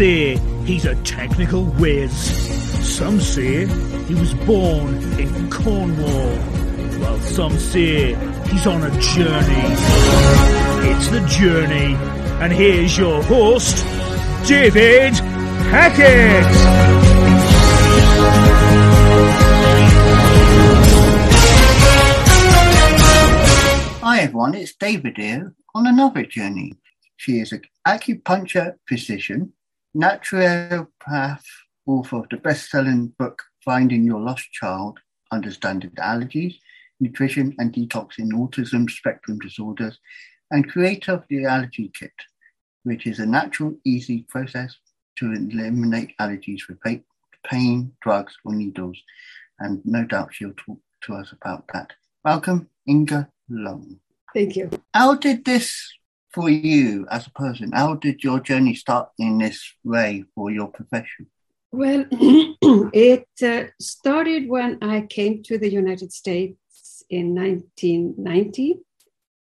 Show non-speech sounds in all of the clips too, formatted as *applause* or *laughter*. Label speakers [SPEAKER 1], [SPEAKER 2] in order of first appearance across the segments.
[SPEAKER 1] say he's a technical whiz. Some say he was born in Cornwall, while some say he's on a journey. It's the journey, and here's your host, David Hackett.
[SPEAKER 2] Hi everyone, it's David here on another journey. She is an acupuncture physician, naturopath, author of the best-selling book Finding Your Lost Child, Understanding Allergies, Nutrition and Detox in Autism Spectrum Disorders, and creator of the Allergy Kit, which is a natural, easy process to eliminate allergies for pain, drugs, or needles. And no doubt she'll talk to us about that. Welcome, Ynge Ljung.
[SPEAKER 3] Thank you.
[SPEAKER 2] How did this for you as a person? How did your journey start in this way for your profession?
[SPEAKER 3] Well, *clears throat* it uh, started when I came to the United States in 1990.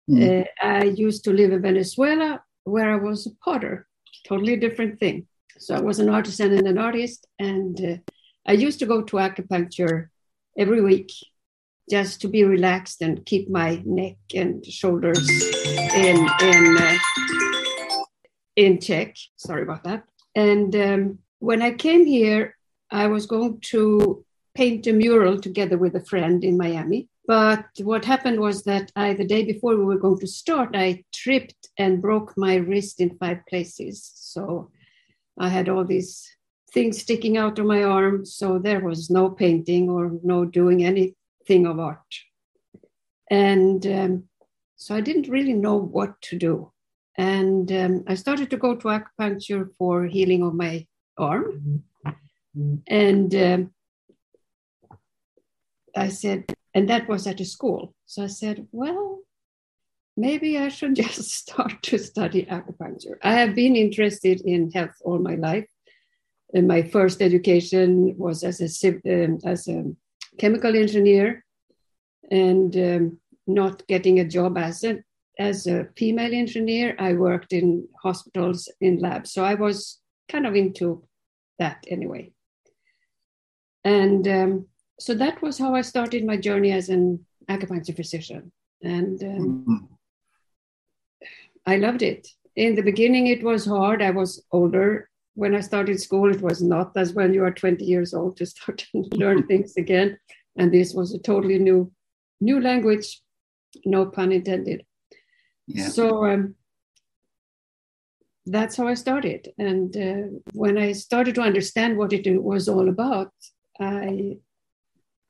[SPEAKER 3] Mm. Uh, I used to live in Venezuela where I was a potter, totally different thing. So I was an artisan and an artist, and uh, I used to go to acupuncture every week just to be relaxed and keep my neck and shoulders in in uh, in check. Sorry about that. And um, when I came here, I was going to paint a mural together with a friend in Miami. But what happened was that I, the day before we were going to start, I tripped and broke my wrist in five places. So I had all these things sticking out of my arm. So there was no painting or no doing anything of art. And um, so I didn't really know what to do. And um, I started to go to acupuncture for healing of my arm. And um, I said, and that was at a school. So I said, well, maybe I should *laughs* just start to study acupuncture. I have been interested in health all my life. And my first education was as a, um, as a chemical engineer and um, not getting a job as a, as a female engineer. I worked in hospitals, in labs. So I was kind of into that anyway. And um, so that was how I started my journey as an acupuncture physician. And um, mm-hmm. I loved it. In the beginning, it was hard. I was older. When I started school, it was not as when you are 20 years old to start *laughs* to learn *laughs* things again. And this was a totally new, new language, no pun intended. Yeah. So um, that's how I started. And uh, when I started to understand what it was all about, I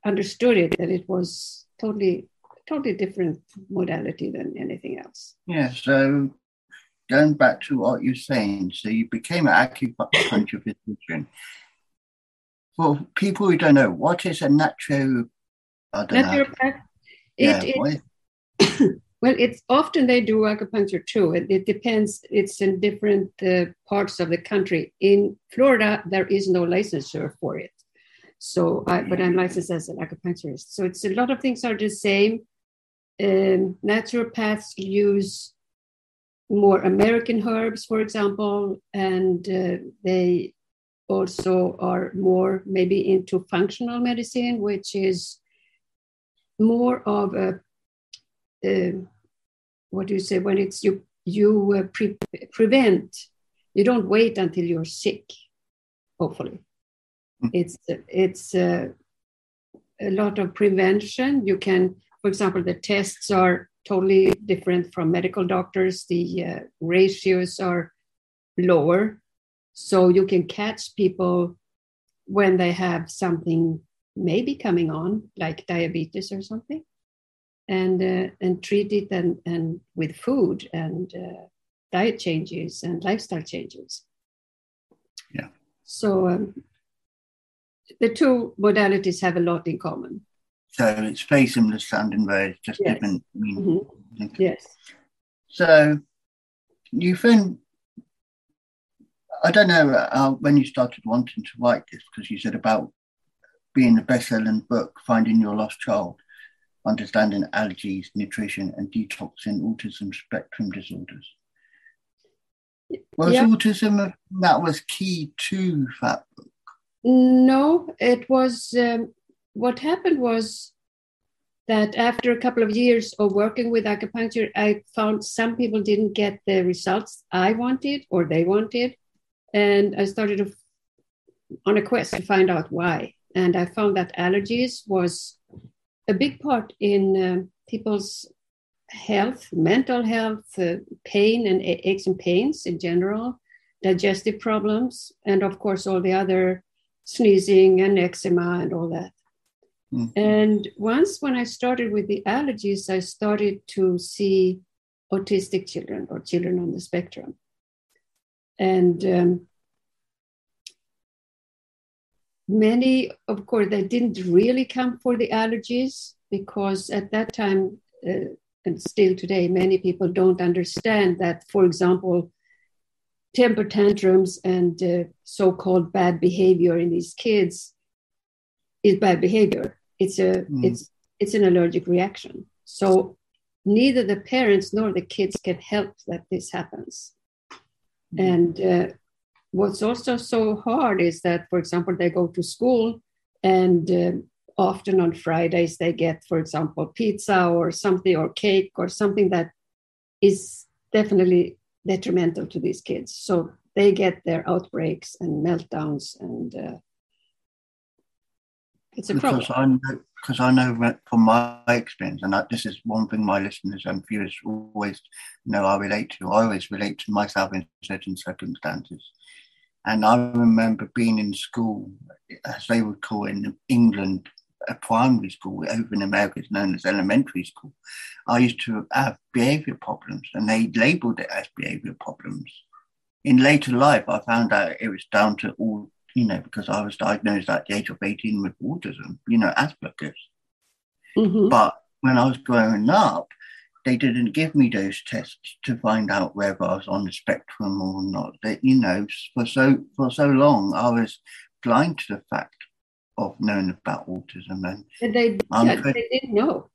[SPEAKER 3] understood it that it was totally totally different modality than anything else.
[SPEAKER 2] Yeah. So going back to what you're saying, so you became an acupuncture *coughs* physician. For people who don't know, what is a naturo?
[SPEAKER 3] Naturopath. It, it, *coughs* well, it's often they do acupuncture too. It, it depends. It's in different uh, parts of the country. In Florida, there is no licensure for it. So, I, but I'm licensed as an acupuncturist. So it's a lot of things are the same. Um, naturopaths use more American herbs, for example, and uh, they also are more maybe into functional medicine, which is more of a uh, what do you say when it's you you uh, pre- prevent you don't wait until you're sick hopefully. Mm. it's it's uh, a lot of prevention. You can for example the tests are totally different from medical doctors. The uh, ratios are lower. So you can catch people when they have something maybe coming on like diabetes or something and uh, and treat it and and with food and uh, diet changes and lifestyle changes.
[SPEAKER 2] Yeah.
[SPEAKER 3] So um, the two modalities have a lot in common.
[SPEAKER 2] So it's very similar sounding, but just yes. different.
[SPEAKER 3] Mm-hmm. Yes.
[SPEAKER 2] So you think I don't know uh, when you started wanting to write this because you said about being the best-selling book, Finding Your Lost Child understanding allergies, nutrition, and detox in autism spectrum disorders. Was yeah. autism that was key to that book?
[SPEAKER 3] No, it was. Um, what happened was that after a couple of years of working with acupuncture, I found some people didn't get the results I wanted or they wanted. And I started on a quest to find out why. And I found that allergies was a big part in uh, people's health, mental health, uh, pain and aches and pains in general, digestive problems, and of course, all the other sneezing and eczema and all that. Mm-hmm. And once when I started with the allergies, I started to see autistic children or children on the spectrum. And um, many, of course, they didn't really come for the allergies because at that time, uh, and still today, many people don't understand that, for example, temper tantrums and uh, so called bad behavior in these kids is bad behavior it's a mm. it's it's an allergic reaction so neither the parents nor the kids can help that this happens mm. and uh, what's also so hard is that for example they go to school and uh, often on fridays they get for example pizza or something or cake or something that is definitely detrimental to these kids so they get their outbreaks and meltdowns and uh, it's a
[SPEAKER 2] problem. I because I know from my experience, and this is one thing my listeners and viewers always know I relate to. I always relate to myself in certain circumstances. And I remember being in school, as they would call in England, a primary school, over in America it's known as elementary school. I used to have behavior problems, and they labeled it as behavior problems. In later life, I found out it was down to all you know, because I was diagnosed at the age of 18 with autism, you know, Asperger's. Mm-hmm. But when I was growing up, they didn't give me those tests to find out whether I was on the spectrum or not. That you know, for so for so long, I was blind to the fact of knowing about autism, and,
[SPEAKER 3] and they, yeah, they didn't know.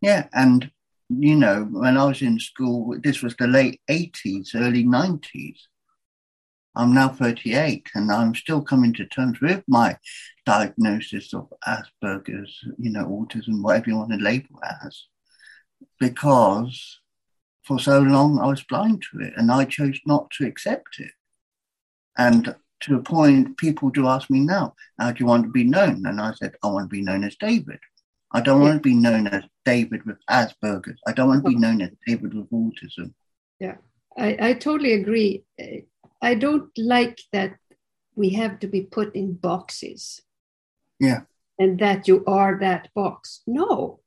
[SPEAKER 2] Yeah, and you know, when I was in school, this was the late eighties, early nineties. I'm now 38 and I'm still coming to terms with my diagnosis of Asperger's, you know, autism, whatever you want to label it as, because for so long I was blind to it and I chose not to accept it. And to a point, people do ask me now, how do you want to be known? And I said, I want to be known as David. I don't want to be known as David with Asperger's. I don't want to be known as David with autism.
[SPEAKER 3] Yeah, I, I totally agree. I don't like that we have to be put in boxes.
[SPEAKER 2] Yeah.
[SPEAKER 3] And that you are that box. No,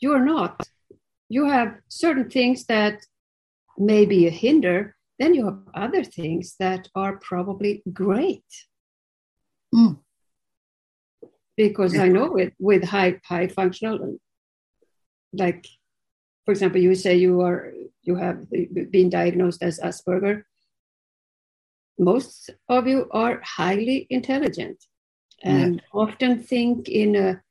[SPEAKER 3] you're not. You have certain things that may be a hinder, then you have other things that are probably great. Mm. Because yeah. I know with, with high high functional, like for example, you say you are you have been diagnosed as Asperger, most of you are highly intelligent and yeah. often think in a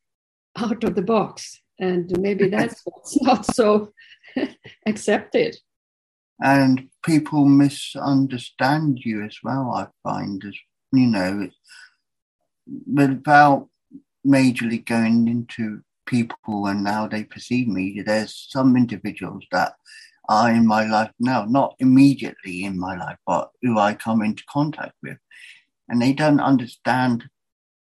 [SPEAKER 3] out of the box, and maybe *laughs* that's what's not so *laughs* accepted.
[SPEAKER 2] And people misunderstand you as well. I find, as you know, without majorly going into people and how they perceive me, there's some individuals that are in my life now, not immediately in my life, but who I come into contact with. And they don't understand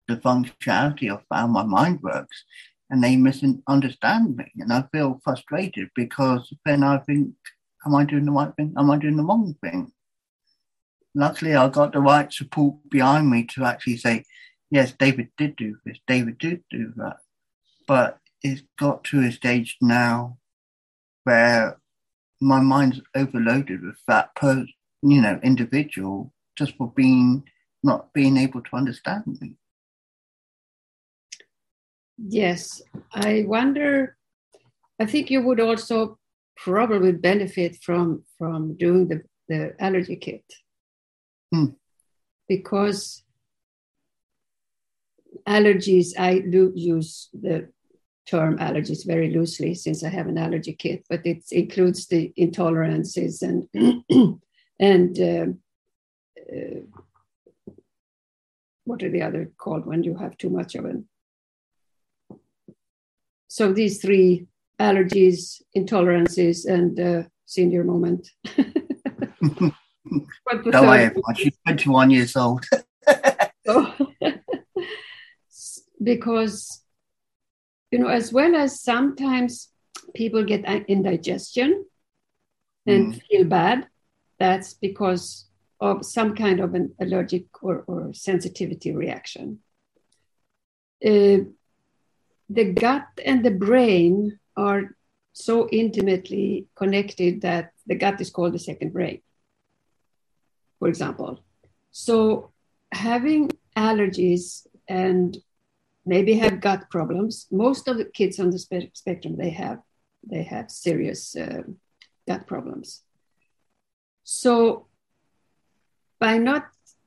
[SPEAKER 2] the functionality of how my mind works and they misunderstand me. And I feel frustrated because then I think, am I doing the right thing? Am I doing the wrong thing? Luckily, I got the right support behind me to actually say, yes, David did do this, David did do that. But it's got to a stage now where my mind's overloaded with that per you know individual just for being not being able to understand me
[SPEAKER 3] yes i wonder i think you would also probably benefit from from doing the, the allergy kit hmm. because allergies i do use the term allergies very loosely since I have an allergy kit, but it includes the intolerances and *clears throat* and uh, uh, what are the other called when you have too much of an so these three allergies, intolerances, and uh, senior moment. *laughs*
[SPEAKER 2] Don't worry, she's 21 years old. *laughs* *laughs*
[SPEAKER 3] because, you know, as well as sometimes people get indigestion and mm. feel bad, that's because of some kind of an allergic or, or sensitivity reaction. Uh, the gut and the brain are so intimately connected that the gut is called the second brain, for example. So, having allergies and maybe have gut problems, most of the kids on the spe- spectrum they have they have serious uh, gut problems. So, by not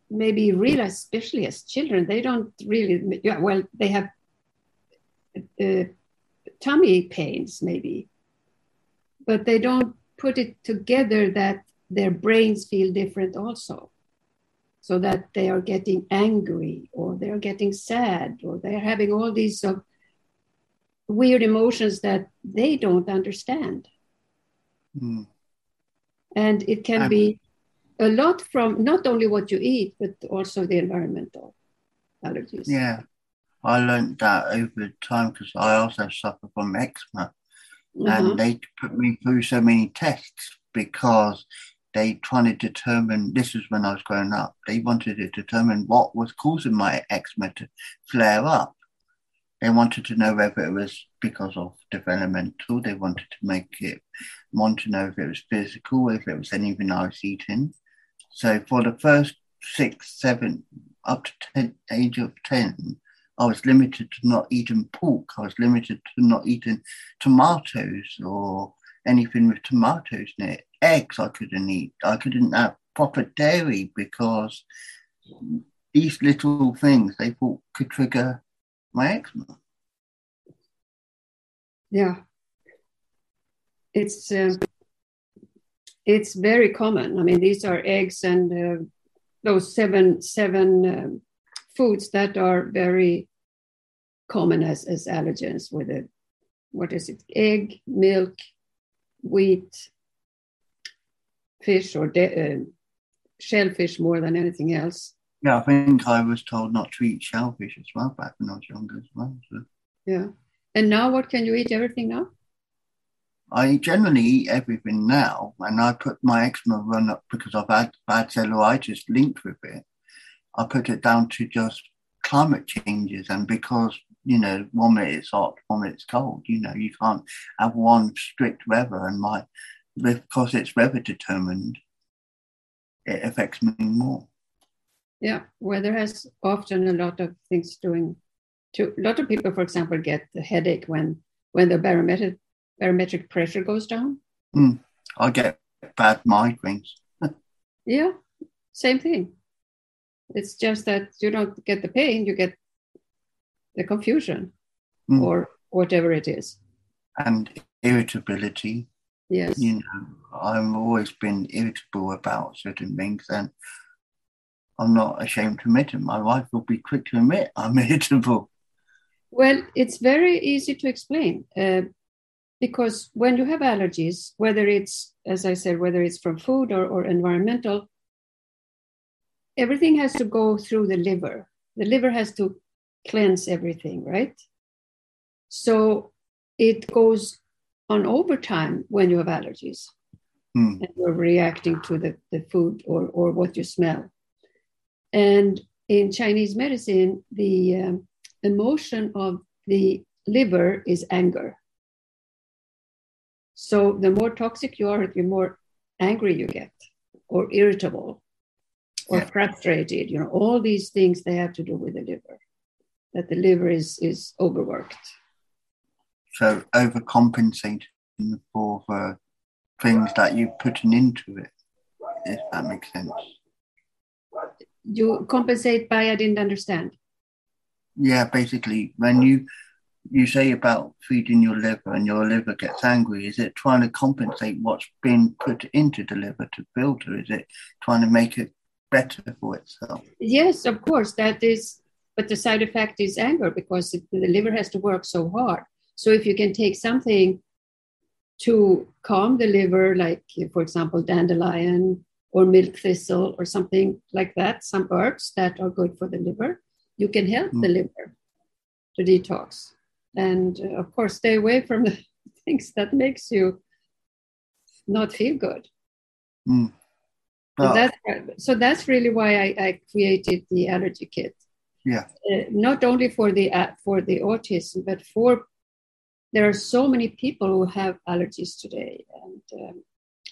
[SPEAKER 3] maybe realize, especially as children, they don't really, yeah, well, they have uh, tummy pains, maybe, but they don't put it together that their brains feel different also. So that they are getting angry or they're getting sad or they're having all these uh, weird emotions that they don't understand. Mm. And it can I'm... be a lot from not only what you eat, but also the environmental allergies.
[SPEAKER 2] Yeah. I learned that over time because I also suffer from eczema. And they put me through so many tests because they trying to determine this is when I was growing up. They wanted to determine what was causing my eczema to flare up. They wanted to know whether it was because of developmental. They wanted to make it want to know if it was physical, if it was anything I was eating. So for the first six, seven, up to ten, age of ten, I was limited to not eating pork. I was limited to not eating tomatoes or anything with tomatoes in it. Eggs I couldn't eat. I couldn't have proper dairy because these little things they thought could trigger my eczema.
[SPEAKER 3] Yeah, it's uh, it's very common. I mean, these are eggs and uh, those seven seven um, foods that are very common as, as allergens with a what is it egg milk wheat fish or de- uh, shellfish more than anything else
[SPEAKER 2] yeah i think i was told not to eat shellfish as well back when i was younger as well so.
[SPEAKER 3] yeah and now what can you eat everything now
[SPEAKER 2] I generally eat everything now, and I put my eczema run up because I've had bad cellulitis linked with it. I put it down to just climate changes, and because you know, one minute it's hot, one minute it's cold. You know, you can't have one strict weather, and my because it's weather determined, it affects me more.
[SPEAKER 3] Yeah, weather has often a lot of things doing. To a lot of people, for example, get the headache when when the barometric barometric pressure goes down.
[SPEAKER 2] Mm, I get bad migraines. *laughs*
[SPEAKER 3] yeah, same thing. It's just that you don't get the pain; you get the confusion mm. or whatever it is.
[SPEAKER 2] And irritability.
[SPEAKER 3] Yes.
[SPEAKER 2] You know, I've always been irritable about certain things and I'm not ashamed to admit it. My wife will be quick to admit I'm *laughs* irritable.
[SPEAKER 3] Well, it's very easy to explain uh, because when you have allergies, whether it's, as I said, whether it's from food or, or environmental, everything has to go through the liver. The liver has to cleanse everything, right? So it goes on overtime when you have allergies mm. and you're reacting to the, the food or, or what you smell. And in Chinese medicine, the um, emotion of the liver is anger. So the more toxic you are, the more angry you get, or irritable, or yeah. frustrated. You know, all these things they have to do with the liver that the liver is is overworked.
[SPEAKER 2] So overcompensating for the things that you're putting into it, if that makes sense.
[SPEAKER 3] You compensate by I didn't understand.
[SPEAKER 2] Yeah, basically, when you you say about feeding your liver and your liver gets angry, is it trying to compensate what's been put into the liver to filter? Is it trying to make it better for itself?
[SPEAKER 3] Yes, of course. That is, but the side effect is anger because it, the liver has to work so hard. So if you can take something to calm the liver, like for example, dandelion or milk thistle or something like that, some herbs that are good for the liver, you can help mm. the liver to detox and uh, of course stay away from *laughs* the things that makes you not feel good mm. oh. so, that's, so that's really why I, I created the allergy kit
[SPEAKER 2] yeah
[SPEAKER 3] uh, not only for the uh, for the autism but for there are so many people who have allergies today and um,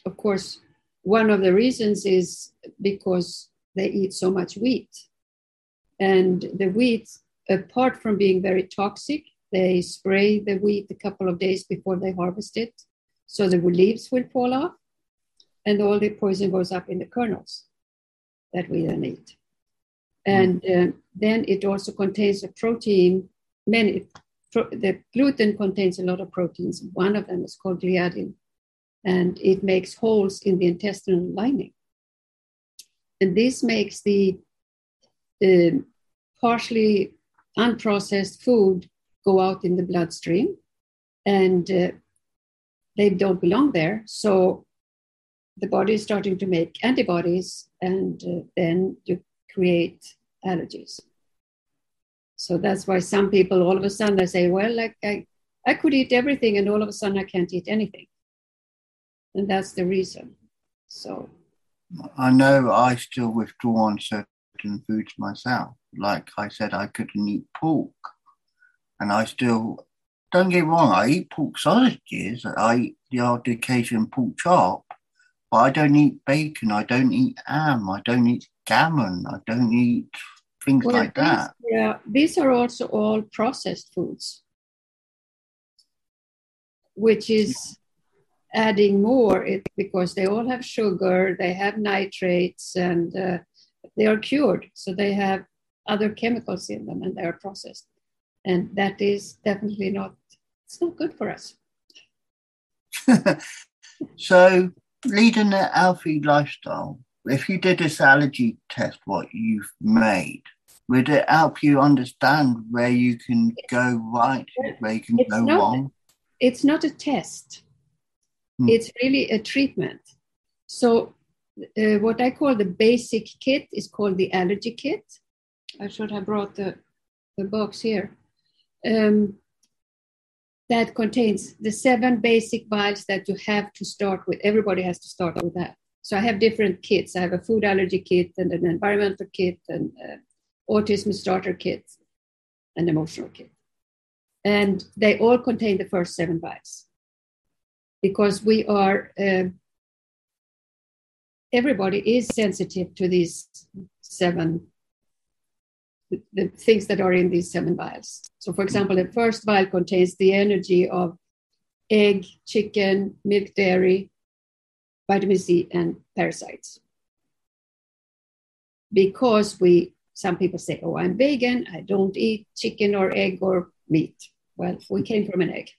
[SPEAKER 3] of course one of the reasons is because they eat so much wheat and the wheat apart from being very toxic they spray the wheat a couple of days before they harvest it, so the leaves will fall off, and all the poison goes up in the kernels that we then eat. And uh, then it also contains a protein. Many the gluten contains a lot of proteins. One of them is called gliadin, and it makes holes in the intestinal lining. And this makes the uh, partially unprocessed food go out in the bloodstream and uh, they don't belong there. So the body is starting to make antibodies and uh, then you create allergies. So that's why some people all of a sudden they say, well, like I, I could eat everything and all of a sudden I can't eat anything. And that's the reason. So
[SPEAKER 2] I know I still withdraw on certain foods myself. Like I said, I couldn't eat pork and I still don't get wrong. I eat pork sausages. I eat the odd occasion pork chop, but I don't eat bacon. I don't eat ham. I don't eat gammon. I don't eat things well, like
[SPEAKER 3] these,
[SPEAKER 2] that.
[SPEAKER 3] Yeah, these are also all processed foods, which is adding more it, because they all have sugar, they have nitrates, and uh, they are cured. So they have other chemicals in them and they are processed and that is definitely not it's not good for us *laughs*
[SPEAKER 2] so leading a healthy lifestyle if you did this allergy test what you've made would it help you understand where you can go right where you can it's go not, wrong
[SPEAKER 3] it's not a test hmm. it's really a treatment so uh, what i call the basic kit is called the allergy kit i should have brought the, the box here um, that contains the seven basic vials that you have to start with. Everybody has to start with that. So I have different kits. I have a food allergy kit and an environmental kit and autism starter kit and emotional kit. And they all contain the first seven vials because we are, uh, everybody is sensitive to these seven the, things that are in these seven vials. So, for example, the first vial contains the energy of egg, chicken, milk, dairy, vitamin C, and parasites. Because we, some people say, oh, I'm vegan, I don't eat chicken or egg or meat. Well, we came from an egg.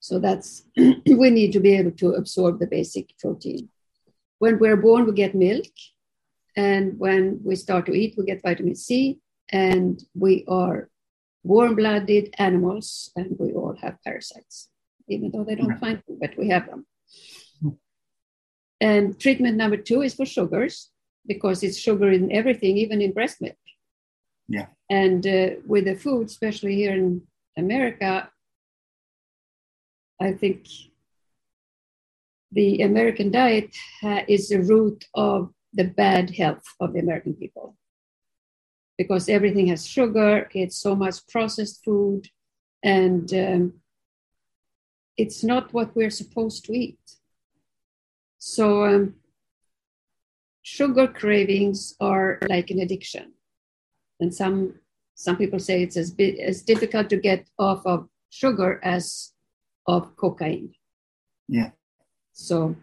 [SPEAKER 3] So that's, *clears throat* we need to be able to absorb the basic protein. When we're born, we get milk, and when we start to eat, we get vitamin C, and we are warm blooded animals, and we all have parasites, even though they don't find them, but we have them. And treatment number two is for sugars, because it's sugar in everything, even in breast milk.
[SPEAKER 2] Yeah.
[SPEAKER 3] And uh, with the food, especially here in America, I think the American diet uh, is the root of the bad health of the American people. Because everything has sugar, it's so much processed food, and um, it's not what we're supposed to eat. So, um, sugar cravings are like an addiction. And some, some people say it's as, bit, as difficult to get off of sugar as of cocaine.
[SPEAKER 2] Yeah.
[SPEAKER 3] So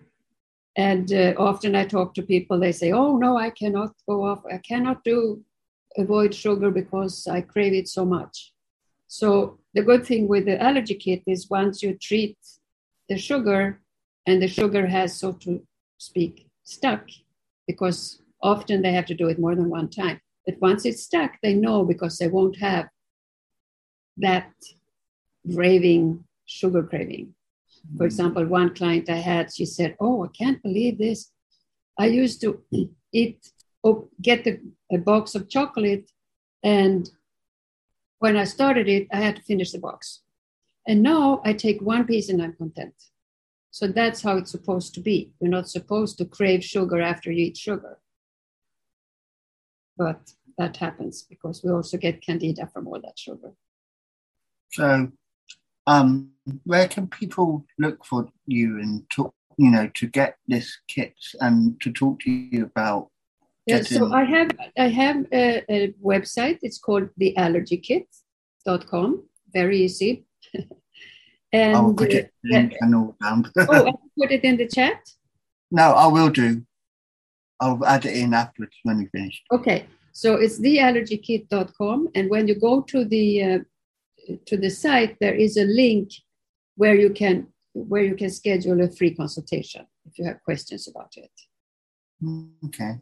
[SPEAKER 3] and uh, often I talk to people, they say, Oh, no, I cannot go off. I cannot do avoid sugar because I crave it so much. So the good thing with the allergy kit is once you treat the sugar and the sugar has, so to speak, stuck, because often they have to do it more than one time. But once it's stuck, they know because they won't have that raving sugar craving. For mm. example, one client I had, she said, Oh, I can't believe this. I used to *clears throat* eat, or get the, a box of chocolate, and when I started it, I had to finish the box. And now I take one piece and I'm content. So that's how it's supposed to be. You're not supposed to crave sugar after you eat sugar. But that happens because we also get candida from all that sugar.
[SPEAKER 2] So, um, where can people look for you and talk, you know, to get this kit and to talk to you about?
[SPEAKER 3] Yeah, so I have I have a, a website. It's called theallergykit.com. Very easy. *laughs*
[SPEAKER 2] and I'll put it uh, in
[SPEAKER 3] yeah. down. oh, put it in the chat. *laughs*
[SPEAKER 2] No, I will do. I'll add it in afterwards when we finish.
[SPEAKER 3] Okay, so it's theallergykit.com, and when you go to the uh, to the site, there is a link where you can where you can schedule a free consultation if you have questions about it.
[SPEAKER 2] Okay.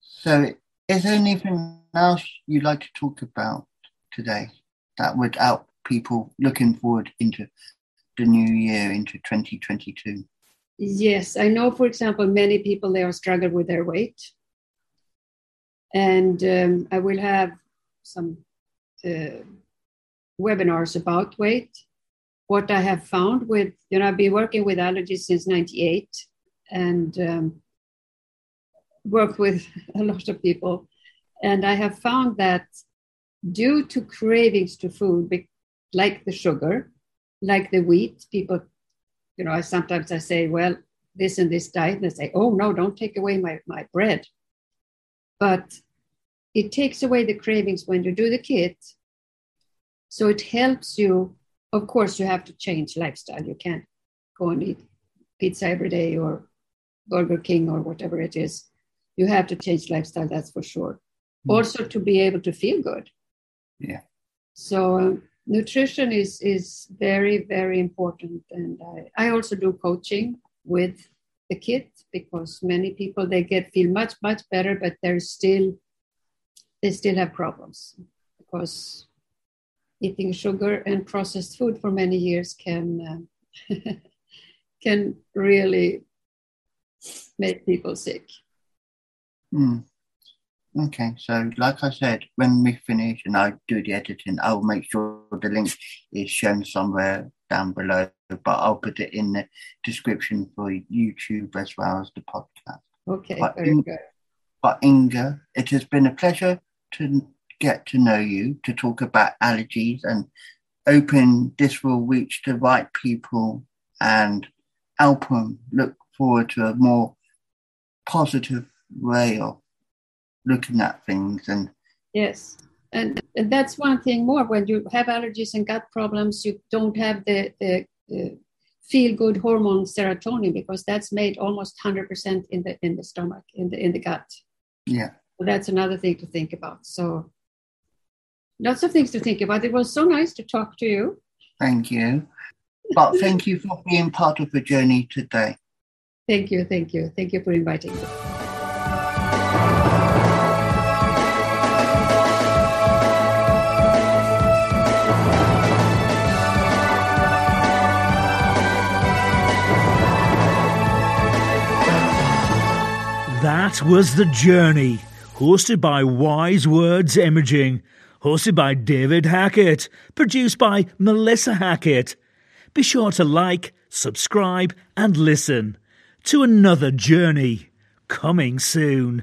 [SPEAKER 2] So, is there anything else you'd like to talk about today that would help people looking forward into the new year, into 2022?
[SPEAKER 3] Yes, I know, for example, many people they are struggling with their weight. And um, I will have some uh, webinars about weight. What I have found with, you know, I've been working with allergies since 98 and um, worked with *laughs* a lot of people. And I have found that due to cravings to food, like the sugar, like the wheat, people, you know, I sometimes I say, well, this and this diet, and they say, oh no, don't take away my, my bread. But it takes away the cravings when you do the kit so it helps you. Of course, you have to change lifestyle. You can't go and eat pizza every day or Burger King or whatever it is. You have to change lifestyle, that's for sure. Mm. Also, to be able to feel good.
[SPEAKER 2] Yeah.
[SPEAKER 3] So, um, nutrition is is very very important, and I, I also do coaching with the kids because many people they get feel much much better, but they're still they still have problems because eating sugar and processed food for many years can uh, *laughs* can really make people sick.
[SPEAKER 2] Mm. Okay, so like I said, when we finish and I do the editing, I'll make sure the link is shown somewhere down below, but I'll put it in the description for YouTube as well as the podcast.
[SPEAKER 3] Okay, but very Ynge, good.
[SPEAKER 2] But Ynge, it has been a pleasure to get to know you, to talk about allergies and open this will reach the right people and help them look forward to a more positive way of looking at things and
[SPEAKER 3] yes and, and that's one thing more when you have allergies and gut problems you don't have the, the, the feel good hormone serotonin because that's made almost 100% in the in the stomach in the in the gut
[SPEAKER 2] yeah
[SPEAKER 3] so that's another thing to think about so lots of things to think about. It was so nice to talk to you.
[SPEAKER 2] Thank you. But thank you for being part of the journey today. *laughs*
[SPEAKER 3] Thank you, thank you. Thank you for inviting me.
[SPEAKER 1] That was The Journey, hosted by Wise Words Imaging hosted by David Hackett, produced by Melissa Hackett. Be sure to like, subscribe, and listen to another journey coming soon.